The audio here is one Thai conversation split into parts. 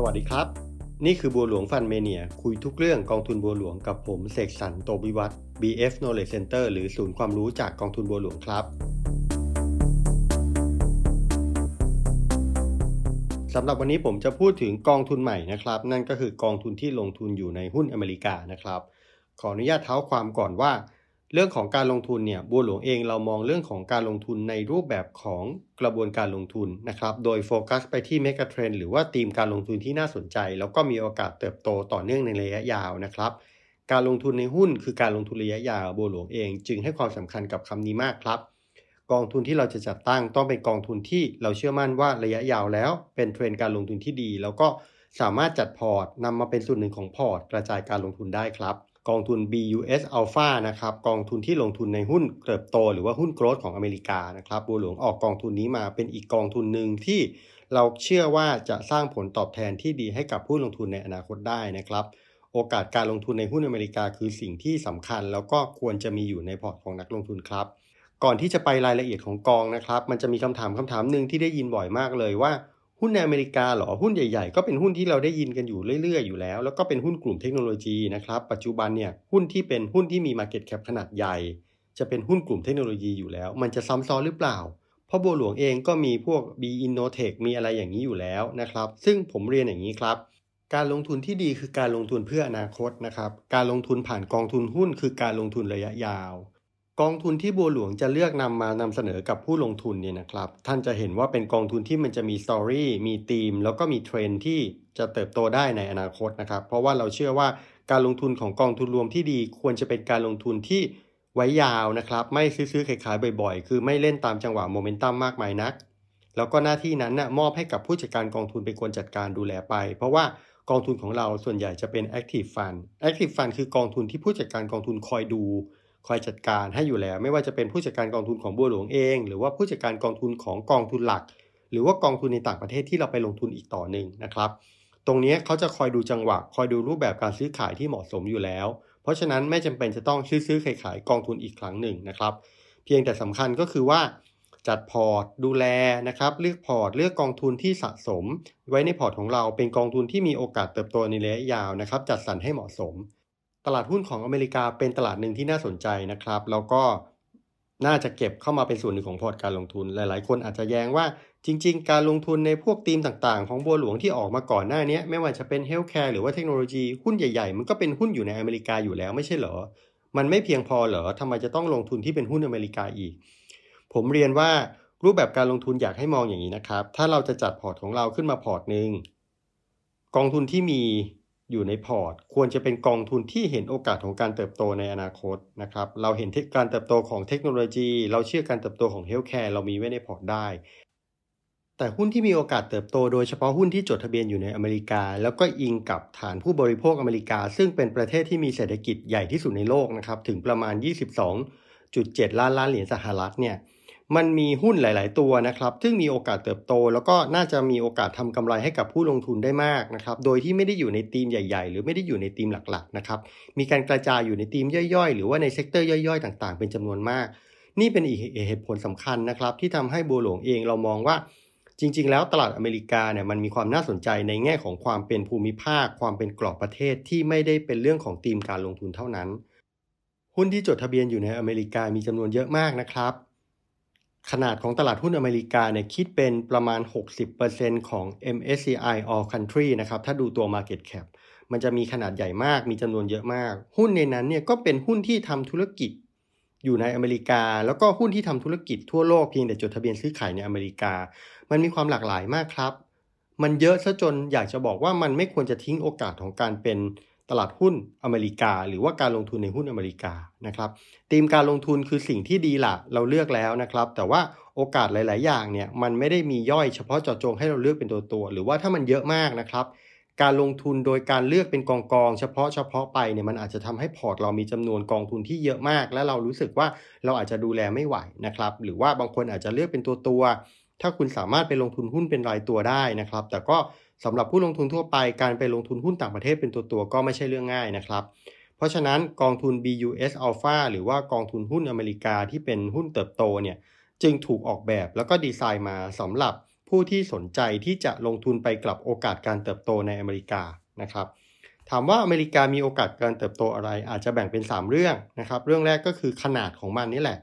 สวัสดีครับ นี่คือบัวหลวงฟันเมเนีย คุยทุกเรื่องกองทุนบัวหลวงกับผมเสกสรรโตวิวัฒน์ BF Knowledge Center หรือศูนย์ความรู้จากกองทุนบัวหลวงครับสำหรับวันนี้ผมจะพูดถึงกองทุนใหม่นะครับ นั่นก็คือกองทุนที่ลงทุนอยู่ในหุ้นอเมริกานะครับ ขออนุญาตเท้าความก่อนว่า เรื่องของการลงทุนเนี่ยบัวหลวงเองเรามองเรื่องของการลงทุนในรูปแบบของกระบวนการลงทุนนะครับ โดยโฟกัสไปที่ megatrend หรือว่าธีมการลงทุนที่น่าสนใจ แล้วก็มีโอกาสเติบโตต่อเนื่องในระยะยาวนะครับ การลงทุนในหุ้นคือการลงทุนระยะยาวบัวหลวงเอง จึงให้ความสำคัญกับคำนี้มากครับ กองทุนที่เราจะจัดตั้งต้องเป็นกองทุนที่เราเชื่อมั่นว่าระยะยาวแล้ว เป็นเทรนด์การลงทุนที่ดี แล้วก็สามารถจัดพอร์ตนำมาเป็นส่วนหนึ่งของพอร์ต กระจายการลงทุนได้ครับ กองทุน B-USALPHA นะครับกองทุนที่ลงทุนในหุ้นเติบโต หรือว่าหุ้น growth ของอเมริกานะครับบัวหลวงออกกองทุนนี้มาเป็นอีกกองทุนหนึ่งที่เราเชื่อว่าจะสร้างผลตอบแทนที่ดีให้กับผู้ลงทุนในอนาคตได้นะครับ โอกาสการลงทุนในหุ้นอเมริกาคือสิ่งที่สำคัญ แล้วก็ควรจะมีอยู่ในพอร์ตของนักลงทุนครับ ก่อนที่จะไปรายละเอียดของกองนะครับ มันจะมีคำถามคำถามหนึ่งที่ได้ยินบ่อยมากเลยว่า หุ้นในอเมริกาหรอหุ้นใหญ่ ๆ ก็เป็นหุ้นที่เราได้ยินกันอยู่เรื่อย ๆ อยู่แล้ว แล้วก็เป็นหุ้นกลุ่มเทคโนโลยีนะครับปัจจุบันเนี่ยหุ้นที่เป็นหุ้นที่มี Market Cap ขนาดใหญ่ จะเป็นหุ้นกลุ่มเทคโนโลยีอยู่แล้ว มันจะซ้ำซ้อนหรือเปล่า เพราะบัวหลวงเองก็มีพวก B Innotech มีอะไรอย่างนี้อยู่แล้วนะครับซึ่งผมเรียนอย่างนี้ครับ การลงทุนที่ดีคือการลงทุนเพื่ออนาคตนะครับการลงทุนผ่านกองทุนหุ้น คือการลงทุนระยะยาว กองทุนที่บัวหลวงจะเลือกนำมานำเสนอกับผู้ลงทุนเนี่ยนะครับ ท่านจะเห็นว่าเป็นกองทุนที่มันจะมีสตอรี่มีธีม แล้วก็มีเทรนที่จะเติบโตได้ในอนาคตนะครับ เพราะว่าเราเชื่อว่าการลงทุนของกองทุนรวมที่ดี ควรจะเป็นการลงทุนที่ไว้ยาวนะครับ ไม่ซื้อๆขายๆบ่อยๆ คือไม่เล่นตามจังหวะโมเมนตัมมากมายนัก แล้วก็หน้าที่นั้นนะ่ะมอบให้กับผู้จัดการกองทุนเป็นคนจัดการดูแลไป เพราะว่ากองทุนของเราส่วนใหญ่จะเป็น Active Fund Active Fund คือกองทุนที่ผู้จัดการกองทุนคอยดู คอยจัดการให้อยู่แล้ว ไม่ว่าจะเป็นผู้จัดการกองทุนของบัวหลวงเอง หรือว่าผู้จัดการกองทุนของกองทุนหลัก หรือว่ากองทุนในต่างประเทศที่เราไปลงทุนอีกต่อหนึ่งนะครับ ตรงนี้เขาจะคอยดูจังหวะ คอยดูรูปแบบการซื้อขายที่เหมาะสมอยู่แล้ว เพราะฉะนั้นไม่จำเป็นจะต้องซื้อซื้อขายขายกองทุนอีกครั้งหนึ่งนะครับ เพียงแต่สำคัญก็คือว่าจัดพอร์ตดูแลนะครับ เลือกพอร์ตเลือกกองทุนที่สะสม ไว้ในพอร์ตของเราเป็นกองทุนที่มีโอกาสเติบโตในระยะยาวนะครับ จัดสรรให้เหมาะสม ตลาดหุ้นของอเมริกาเป็นตลาดหนึ่งที่น่าสนใจนะครับ แล้วก็น่าจะเก็บเข้ามาเป็นส่วนหนึ่งของพอร์ตการลงทุน หลาย ๆ คนอาจจะแย้งว่าจริง ๆ การลงทุนในพวกธีมต่างๆ ของบัวหลวงที่ออกมาก่อนหน้านี้ไม่ว่าจะเป็น healthcare หรือว่าเทคโนโลยีหุ้นใหญ่ ๆ มันก็เป็นหุ้นอยู่ในอเมริกาอยู่แล้วไม่ใช่เหรอ มันไม่เพียงพอเหรอทำไมจะต้องลงทุนที่เป็นหุ้นอเมริกาอีก ผมเรียนว่ารูปแบบการลงทุนอยากให้มองอย่างนี้นะครับ ถ้าเราจะจัดพอร์ตของเราขึ้นมาพอร์ตหนึ่งกองทุนที่มี อยู่ในพอร์ต ควรจะเป็นกองทุนที่เห็นโอกาสของการเติบโตในอนาคตนะครับเราเห็นการเติบโตของเทคโนโลยี เราเชื่อการเติบโตของ healthcare เรามีไว้ในพอร์ตได้ แต่หุ้นที่มีโอกาสเติบโตโดยเฉพาะหุ้นที่จดทะเบียนอยู่ในอเมริกา แล้วก็อิงกับฐานผู้บริโภคอเมริกา ซึ่งเป็นประเทศที่มีเศรษฐกิจใหญ่ที่สุดในโลกนะครับถึงประมาณ 22.7 ล้านล้านเหรียญสหรัฐเนี่ย มันมีหุ้นหลาย ๆ ตัวนะครับ ซึ่งมีโอกาสเติบโต แล้วก็น่าจะมีโอกาสทำกำไรให้กับผู้ลงทุนได้มากนะครับ โดยที่ไม่ได้อยู่ในธีมใหญ่ ๆ หรือไม่ได้อยู่ในธีมหลัก ๆ นะครับ มีการกระจายอยู่ในธีมย่อย ๆ หรือว่าใน sector ย่อย ๆ ต่าง ๆ เป็นจำนวนมาก นี่เป็นอีกเหตุผลสำคัญนะครับ ที่ทำให้บัวหลวงเองเรามองว่า จริง ๆ แล้วตลาดอเมริกาเนี่ยมันมีความน่าสนใจในแง่ของความเป็นภูมิภาค ความเป็นกรอบประเทศที่ไม่ได้เป็นเรื่องของธีมการลงทุนเท่านั้น หุ้นที่จดทะเบียนอยู่ในอเมริกามีจำนวนเยอะมากนะครับ ขนาดของตลาดหุ้นอเมริกาเนี่ยคิดเป็นประมาณ 60%ของ MSCI All Country นะครับถ้าดูตัว Market Cap มันจะมีขนาดใหญ่มาก มีจำนวนเยอะมาก หุ้นในนั้นเนี่ยก็เป็นหุ้นที่ทำธุรกิจอยู่ในอเมริกา แล้วก็หุ้นที่ทำธุรกิจทั่วโลกเพียงแต่จดทะเบียนซื้อขายในอเมริกา มันมีความหลากหลายมากครับ มันเยอะซะจนอยากจะบอกว่ามันไม่ควรจะทิ้งโอกาสของการเป็น ตลาดหุ้นอเมริกา หรือว่าการลงทุนในหุ้นอเมริกานะครับธีมการลงทุนคือสิ่งที่ดีละเราเลือกแล้วนะครับ แต่ว่าโอกาสหลาย ๆ อย่างเนี่ยมันไม่ได้มีย่อยเฉพาะเจาะจงให้เราเลือกเป็นตัวตัว หรือว่าถ้ามันเยอะมากนะครับ การลงทุนโดยการเลือกเป็นกองกองเฉพาะเฉพาะไปเนี่ยมันอาจจะทำให้พอร์ตเรามีจำนวนกองทุนที่เยอะมาก และเรารู้สึกว่าเราอาจจะดูแลไม่ไหวนะครับ หรือว่าบางคนอาจจะเลือกเป็นตัวตัวถ้าคุณสามารถไปลงทุนหุ้นเป็นรายตัวได้นะครับ แต่ก็ สำหรับผู้ลงทุนทั่วไปการไปลงทุนหุ้นต่างประเทศเป็นตัวตัวก็ไม่ใช่เรื่องง่ายนะครับ เพราะฉะนั้นกองทุน BUS Alpha หรือว่ากองทุนหุ้นอเมริกาที่เป็นหุ้นเติบโตเนี่ยจึงถูกออกแบบแล้วก็ดีไซน์มาสำหรับผู้ที่สนใจที่จะลงทุนไปกลับโอกาสการเติบโตในอเมริกานะครับถามว่าอเมริกามีโอกาสการเติบโตอะไร อาจจะแบ่งเป็น 3 เรื่องนะครับเรื่องแรกก็คือขนาดของมันนี่แหละ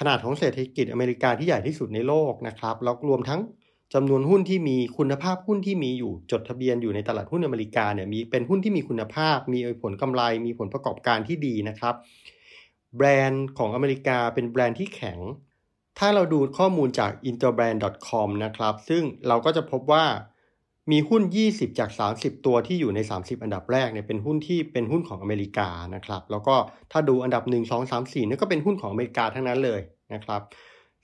ขนาดของเศรษฐกิจอเมริกาที่ใหญ่ที่สุดในโลกนะครับแล้วรวมทั้ง จำนวนหุ้นที่มีคุณภาพหุ้นที่มีอยู่จดทะเบียนอยู่ในตลาดหุ้นอเมริกาเนี่ยมีเป็นหุ้นที่มีคุณภาพ มีผลกำไร มีผลประกอบการที่ดีนะครับ แบรนด์ของอเมริกาเป็นแบรนด์ที่แข็ง ถ้าเราดูข้อมูลจาก interbrand.com นะครับ ซึ่งเราก็จะพบว่ามีหุ้น 20 จาก 30 ตัวที่อยู่ใน 30 อันดับแรกเนี่ยเป็นหุ้นที่เป็นหุ้นของอเมริกานะครับ แล้วก็ถ้าดูอันดับ 1 2 3 4นี่ก็เป็นหุ้นของอเมริกาทั้งนั้นเลยนะครับ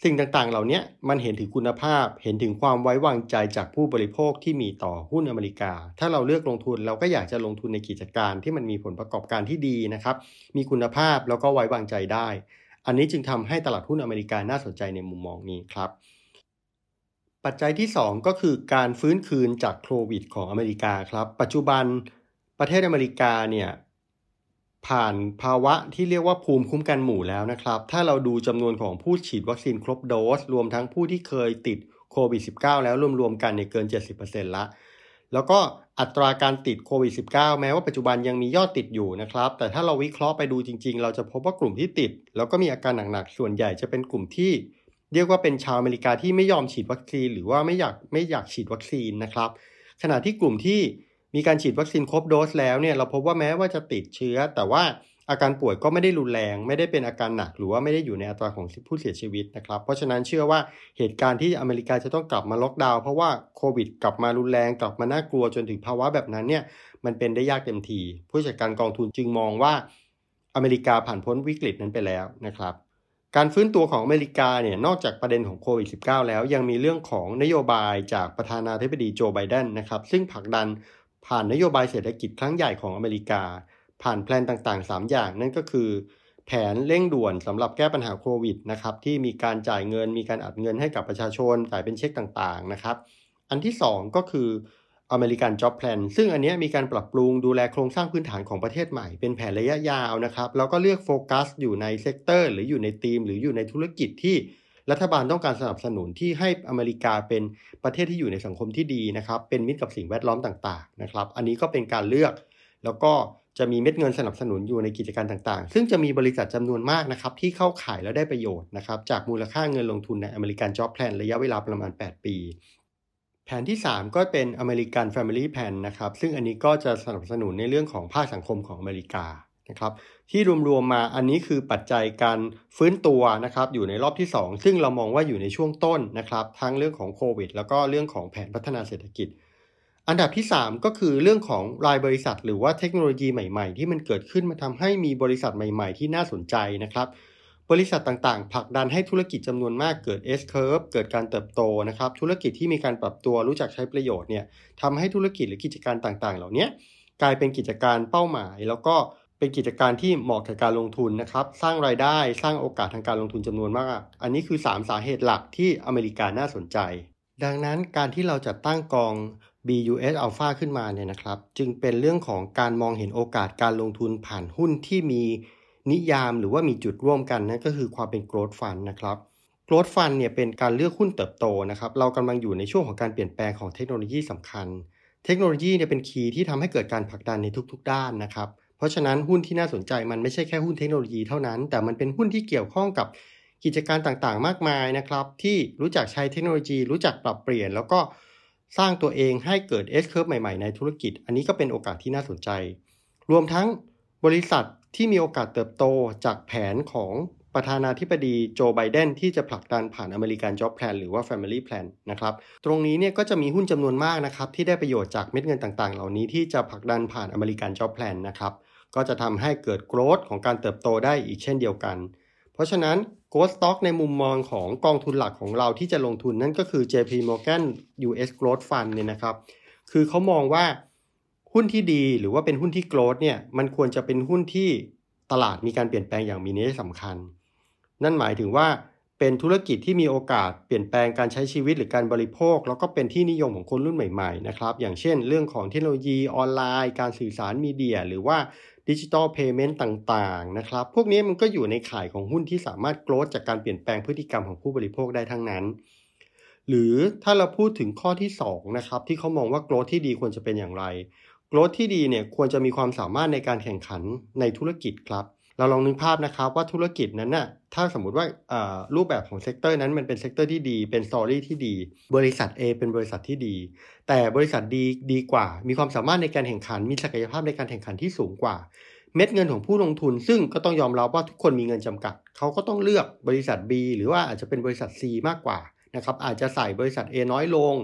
สิ่งต่างๆ เหล่านี้มันเห็นถึงคุณภาพ เห็นถึงความไว้วางใจจากผู้บริโภคที่มีต่อหุ้นอเมริกา ถ้าเราเลือกลงทุนเราก็อยากจะลงทุนในกิจการที่มันมีผลประกอบการที่ดีนะครับ มีคุณภาพแล้วก็ไว้วางใจได้ อันนี้จึงทำให้ตลาดหุ้นอเมริกาน่าสนใจในมุมมองนี้ครับ ปัจจัยที่ 2 ก็คือการฟื้นคืนจากโควิดของอเมริกาครับ ปัจจุบันประเทศอเมริกาเนี่ย ผ่านภาวะที่เรียกว่าภูมิคุ้มกันหมู่แล้วนะครับ ถ้าเราดูจำนวนของผู้ฉีดวัคซีนครบโดส รวมทั้งผู้ที่เคยติดโควิด -19 แล้วรวมๆกันเนี่ยเกิน 70%ละ แล้วก็อัตราการติดโควิด -19 แม้ว่าปัจจุบันยังมียอดติดอยู่นะครับ แต่ถ้าเราวิเคราะห์ไปดูจริง ๆ เราจะพบว่ากลุ่มที่ติด แล้วก็มีอาการหนักๆส่วนใหญ่จะเป็นกลุ่มที่ เรียกว่าเป็นชาวอเมริกาที่ไม่ยอมฉีดวัคซีน หรือว่าไม่อยากไม่อยากฉีดวัคซีนนะครับ ขณะที่กลุ่มที่ มีการฉีดวัคซีนครบโดสแล้วเนี่ยเราพบว่าแม้ว่าจะติดเชื้อ แต่ว่าอาการป่วยก็ไม่ได้รุนแรง ไม่ได้เป็นอาการหนัก หรือว่าไม่ได้อยู่ในอัตราของผู้เสียชีวิตนะครับ เพราะฉะนั้นเชื่อว่าเหตุการณ์ที่อเมริกาจะต้องกลับมาล็อกดาวน์เพราะว่าโควิดกลับมารุนแรงกลับมาน่ากลัวจนถึงภาวะแบบนั้นเนี่ยมันเป็นได้ยากเต็มที ผู้จัดการกองทุนจึงมองว่าอเมริกาผ่านพ้นวิกฤตนั้นไปแล้วนะครับการฟื้นตัวของอเมริกาเนี่ยนอกจากประเด็นของโควิด -19 แล้วยังมีเรื่องของนโยบายจากประธานาธิบดีโจไบเดนนะครับซึ่งผลักดัน ผ่านนโยบายเศรษฐกิจครั้งใหญ่ของอเมริกา ผ่าน plan ต่างๆ 3 อย่าง นั่นก็คือ แผนเร่งด่วนสำหรับแก้ปัญหาโควิดนะครับที่มีการจ่ายเงิน มีการอัดเงินให้กับประชาชนจ่ายเป็นเช็คต่างๆนะครับ อันที่ 2 ก็คือ American Job Plan ซึ่งอันนี้มีการปรับปรุงดูแลโครงสร้างพื้นฐานของประเทศใหม่เป็นแผนระยะยาวนะครับ แล้วก็เลือกโฟกัสอยู่ใน sector หรืออยู่ในทีม หรืออยู่ในธุรกิจที่ รัฐบาลต้องการสนับสนุนที่ให้อเมริกาเป็นประเทศที่อยู่ในสังคมที่ดีนะครับ เป็นมิตรกับสิ่งแวดล้อมต่างๆนะครับ อันนี้ก็เป็นการเลือก แล้วก็จะมีเม็ดเงินสนับสนุนอยู่ในกิจการต่างๆ ซึ่งจะมีบริษัทจำนวนมากนะครับที่เข้าข่ายแล้วได้ประโยชน์นะครับจากมูลค่าเงินลงทุนใน American Job Plan ระยะเวลาประมาณ 8 ปีแผนที่ 3 ก็เป็น American Family Plan นะครับ ซึ่งอันนี้ก็จะสนับสนุนในเรื่องของภาคสังคมของอเมริกา นะครับที่รวมๆมาอันนี้คือปัจจัยการฟื้นตัวนะครับอยู่ในรอบที่ 2 ซึ่งเรามองว่าอยู่ในช่วงต้นนะครับทั้งเรื่องของโควิด แล้วก็เรื่องของแผนพัฒนาเศรษฐกิจ อันดับที่ 3 ก็คือเรื่องของรายบริษัท หรือว่าเทคโนโลยีใหม่ๆ ที่มันเกิดขึ้นมาทำให้มีบริษัทใหม่ๆ ที่น่าสนใจนะครับบริษัทต่างๆผลักดันให้ธุรกิจจำนวนมากเกิด S curve เกิดการเติบโตนะครับธุรกิจที่มีการปรับตัวรู้จักใช้ประโยชน์เนี่ยทำให้ธุรกิจหรือกิจการต่างๆ เหล่านี้กลายเป็นกิจการเป้าหมาย แล้วก็ เป็นกิจการที่เหมาะกับการลงทุนนะครับ สร้างรายได้สร้างโอกาสทางการลงทุนจำนวนมาก อันนี้คือ 3 สาเหตุหลักที่อเมริกาน่าสนใจ ดังนั้นการที่เราจะตั้งกอง BUS Alpha ขึ้นมาเนี่ยนะครับ จึงเป็นเรื่องของการมองเห็นโอกาสการลงทุนผ่านหุ้นที่มีนิยามหรือว่ามีจุดร่วมกันนั่นก็คือความเป็น growth fund นะครับ growth fund เนี่ยเป็นการเลือกหุ้นเติบโตนะครับ เรากำลังอยู่ในช่วงของการเปลี่ยนแปลงของเทคโนโลยีสำคัญ เทคโนโลยีเนี่ยเป็นคีย์ที่ทำให้เกิดการผลักดันในทุกๆ ด้านนะครับ เพราะฉะนั้นหุ้นที่น่าสนใจมันไม่ใช่แค่หุ้นเทคโนโลยีเท่านั้น แต่มันเป็นหุ้นที่เกี่ยวข้องกับกิจการต่างๆ มากมายนะครับ ที่รู้จักใช้เทคโนโลยี รู้จักปรับเปลี่ยน แล้วก็สร้างตัวเองให้เกิด S curve ใหม่ๆ ในธุรกิจ อันนี้ก็เป็นโอกาสที่น่าสนใจ รวมทั้งบริษัทที่มีโอกาสเติบโตจากแผนของประธานาธิบดีโจไบเดนที่จะผลักดันผ่าน American Job Plan หรือว่า Family Plan นะครับ ตรงนี้เนี่ยก็จะมีหุ้นจำนวนมากนะครับ ที่ได้ประโยชน์จากเม็ดเงินต่างๆ เหล่านี้ที่จะผลักดันผ่าน American Job Plan นะครับ ก็จะทำให้เกิดโกรธของการเติบโตได้อีกเช่นเดียวกัน เพราะฉะนั้นโกลด์สต็อกในมุมมองของกองทุนหลักของเราที่จะลงทุนนั่นก็คือ JP Morgan US Growth Fund เนี่ยนะครับ คือเขามองว่าหุ้นที่ดีหรือว่าเป็นหุ้นที่โกลด์เนี่ยมันควรจะเป็นหุ้นที่ตลาดมีการเปลี่ยนแปลงอย่างมีนัยสำคัญ นั่นหมายถึงว่าเป็นธุรกิจที่มีโอกาสเปลี่ยนแปลงการใช้ชีวิตหรือการบริโภค แล้วก็เป็นที่นิยมของคนรุ่นใหม่ๆนะครับอย่างเช่น เรื่องของเทคโนโลยีออนไลน์ การสื่อสารมีเดีย หรือว่า digital payment ต่างๆนะครับ พวกนี้มันก็อยู่ในข่ายของหุ้นที่สามารถ grow จากการเปลี่ยนแปลงพฤติกรรมของผู้บริโภคได้ทั้งนั้น หรือถ้าเราพูดถึงข้อที่2นะครับที่เขามองว่า growth ที่ดีควรจะเป็นอย่างไร growth ที่ดีเนี่ยควรจะมีความสามารถในการแข่งขันในธุรกิจครับ เราลองนึกภาพนะครับว่าธุรกิจนั้นน่ะถ้าสมมุติว่ารูปแบบของ sector นั้นมันเป็น sector ที่ดี เป็น story ที่ดี บริษัท A เป็นบริษัทที่ดี แต่บริษัทดีดีกว่า มีความสามารถในการแข่งขัน มีศักยภาพในการแข่งขันที่สูงกว่า เม็ดเงินของผู้ลงทุน ซึ่งก็ต้องยอมรับว่าทุกคนมีเงินจำกัด เขาก็ต้องเลือกบริษัท B หรือว่าอาจจะเป็นบริษัท C มากกว่านะครับอาจจะใส่บริษัท A น้อยลง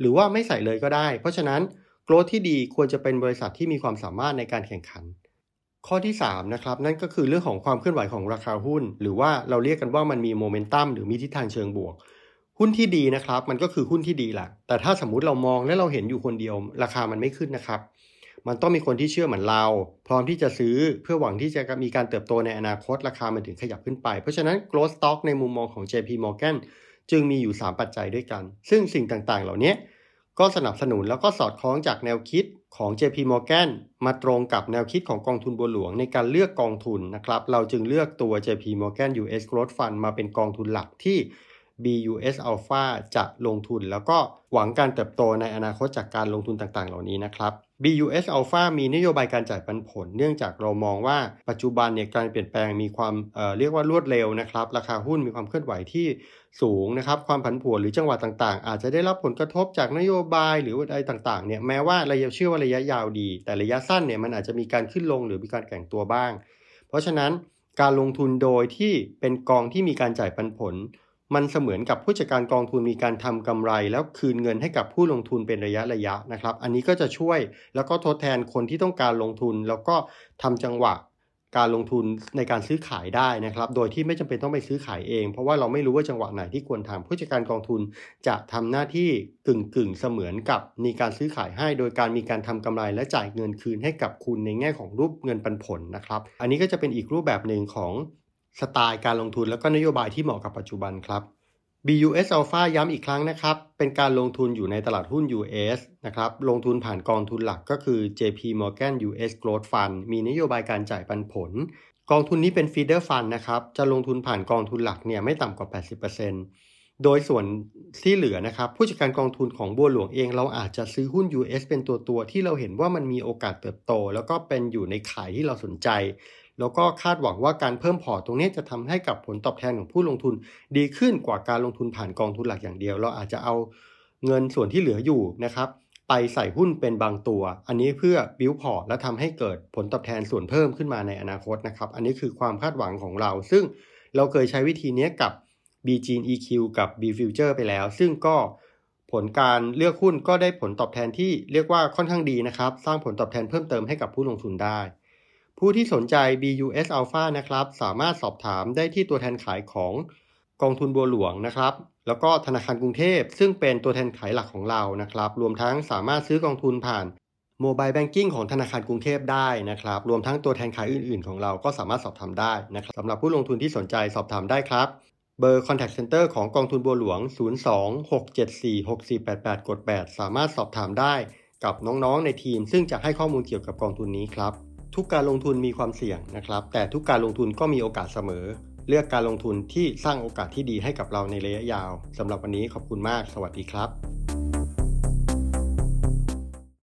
หรือว่าไม่ใส่เลยก็ได้ เพราะฉะนั้นโกรธที่ดีควรจะเป็นบริษัทที่มีความสามารถในการแข่งขัน ข้อที่3นะครับนั่นก็คือเรื่องของความเคลื่อนไหวของราคาหุ้น หรือว่าเราเรียกกันว่ามันมีโมเมนตัมหรือมีทิศทางเชิงบวก หุ้นที่ดีนะครับ มันก็คือหุ้นที่ดีแหละแต่ถ้าสมมุติเรามองและเราเห็นอยู่คนเดียว ราคามันไม่ขึ้นนะครับ มันต้องมีคนที่เชื่อเหมือนเรา พร้อมที่จะซื้อเพื่อหวังที่จะมีการเติบโตในอนาคตราคามันถึงขยับขึ้นไป เพราะฉะนั้น growth stock ในมุมมองของ JP Morgan จึงมีอยู่ 3 ปัจจัยด้วยกัน ซึ่งสิ่งต่างๆ เหล่านี้ ก็สนับสนุนแล้วก็สอดคล้องจากแนวคิดของ JP Morgan มาตรงกับแนวคิดของกองทุนบัวหลวงในการเลือกกองทุนนะครับ เราจึงเลือกตัว JP Morgan US Growth Fund มาเป็นกองทุนหลักที่ BUS Alpha จะลงทุน แล้วก็หวังการเติบโตในอนาคตจากการลงทุนต่างๆ เหล่านี้นะครับ BUS Alpha มีนโยบายการจ่ายปันผล เนื่องจากเรามองว่าปัจจุบันเนี่ยการเปลี่ยนแปลงมีความเเรียกว่ารวดเร็วนะครับ ราคาหุ้นมีความเคลื่อนไหวที่สูงนะครับความผันผวนหรือจังหวะต่างๆ อาจจะได้รับผลกระทบจากนโยบายหรืออะไรต่างๆเนี่ยแม้ว่าเราเชื่อว่าระยะยาวดี แต่ระยะสั้นเนี่ยมันอาจจะมีการขึ้นลงหรือมีการแข่งตัวบ้าง เพราะฉะนั้นการลงทุนโดยที่เป็นกองที่มีการจ่ายปันผล มันเสมือนกับผู้จัดการกองทุนมีการทำกำไร แล้วคืนเงินให้กับผู้ลงทุนเป็นระยะระยะนะครับ อันนี้ก็จะช่วยแล้วก็ทดแทนคนที่ต้องการลงทุน แล้วก็ทำจังหวะการลงทุนในการซื้อขายได้นะครับ โดยที่ไม่จำเป็นต้องไปซื้อขายเอง เพราะว่าเราไม่รู้ว่าจังหวะไหนที่ควรทำผู้จัดการกองทุนจะทำหน้าที่กึ่งกึ่งเสมือนกับมีการซื้อขายให้ โดยการมีการทำกำไรและจ่ายเงินคืนให้กับคุณในแง่ของรูปเงินปันผลนะครับ อันนี้ก็จะเป็นอีกรูปแบบหนึ่งของ สไตล์การลงทุนแล้วก็นโยบายที่เหมาะกับปัจจุบันครับ BUS Alpha ย้ำอีกครั้งนะครับ เป็นการลงทุนอยู่ในตลาดหุ้น US นะครับ ลงทุนผ่านกองทุนหลักก็คือ JP Morgan US Growth Fund มีนโยบายการจ่ายปันผล กองทุนนี้เป็น feeder fund นะครับ จะลงทุนผ่านกองทุนหลักเนี่ยไม่ต่ำกว่า 80%โดยส่วนที่เหลือนะครับ ผู้จัดการกองทุนของบัวหลวงเองเราอาจจะซื้อหุ้น US เป็นตัวตัวที่เราเห็นว่ามันมีโอกาสเติบโต แล้วก็เป็นอยู่ในขายที่เราสนใจ แล้วก็คาดหวังว่าการเพิ่มพอร์ตตรงนี้จะทำให้กับผลตอบแทนของผู้ลงทุนดีขึ้นกว่าการลงทุนผ่านกองทุนหลักอย่างเดียว เราอาจจะเอาเงินส่วนที่เหลืออยู่นะครับไปใส่หุ้นเป็นบางตัว อันนี้เพื่อบิวพอร์ตและทำให้เกิดผลตอบแทนส่วนเพิ่มขึ้นมาในอนาคตนะครับ อันนี้คือความคาดหวังของเรา ซึ่งเราเคยใช้วิธีนี้กับ b g e q กับ B Future ไปแล้ว ซึ่งก็ผลการเลือกหุ้นก็ได้ผลตอบแทนที่เรียกว่าค่อนข้างดีนะครับ สร้างผลตอบแทนเพิ่มเติมให้กับผู้ลงทุนได้ ผู้ที่สนใจ BUS Alpha นะครับ สามารถสอบถามได้ที่ตัวแทนขายของกองทุนบัวหลวงนะครับ แล้วก็ธนาคารกรุงเทพ ซึ่งเป็นตัวแทนขายหลักของเรานะครับ รวมทั้งสามารถซื้อกองทุนผ่านโมบายแบงกิ้งของธนาคารกรุงเทพได้นะครับ รวมทั้งตัวแทนขายอื่น ๆ ของเราก็สามารถสอบถามได้นะครับสำหรับผู้ลงทุนที่สนใจสอบถามได้ครับ เบอร์ Contact Center ของกองทุนบัวหลวง 026746488กด8สามารถสอบถามได้กับน้องๆในทีม ซึ่งจะให้ข้อมูลเกี่ยวกับกองทุนนี้ครับ ทุกการลงทุนมีความเสี่ยงนะครับ แต่ทุกการลงทุนก็มีโอกาสเสมอ เลือกการลงทุนที่สร้างโอกาสที่ดีให้กับเราในระยะยาวสำหรับวันนี้ขอบคุณมาก สวัสดีครับ